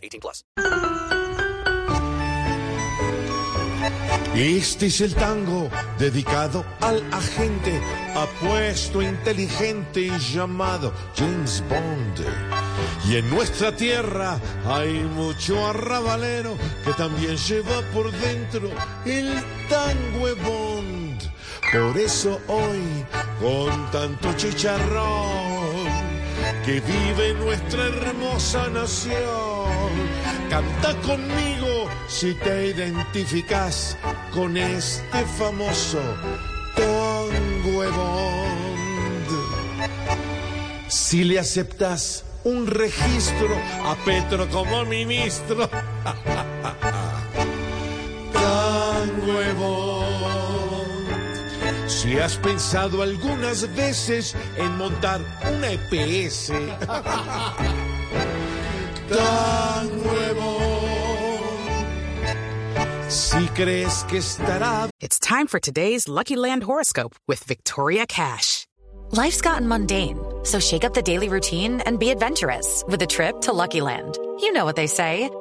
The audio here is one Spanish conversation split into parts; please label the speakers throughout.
Speaker 1: 18 plus.
Speaker 2: Este es el tango dedicado al agente apuesto, inteligente y llamado James Bond. Y en nuestra tierra hay mucho arrabalero que también lleva por dentro el tango Bond. Por eso hoy, con tanto chicharrón, que vive nuestra hermosa nación, canta conmigo si te identificas con este famoso tango Bond. Si le aceptas un registro a Petro como ministro. Si has pensado algunas veces en montar una EPS. Tan nuevo. Si crees que estará
Speaker 3: It's time for today's Lucky Land horoscope with Victoria Cash.
Speaker 4: Life's gotten mundane, so shake up the daily routine and be adventurous with a trip to Lucky Land. You know what they say.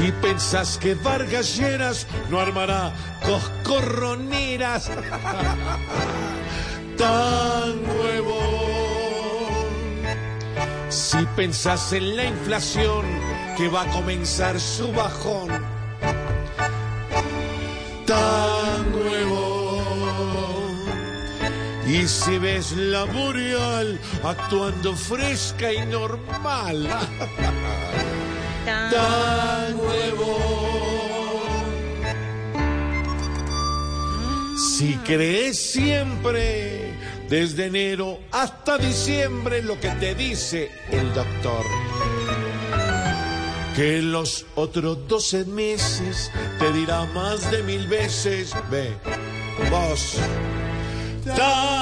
Speaker 2: Si pensás que Vargas Lleras no armará coscorroneras. Tan nuevo. Si pensás en la inflación que va a comenzar su bajón. Tan nuevo. Y si ves la Boreal actuando fresca y normal. Tan nuevo. Si crees siempre, desde enero hasta diciembre, lo que te dice el doctor. Que los otros 12 meses te dirá más de mil veces, ve, vos. Tan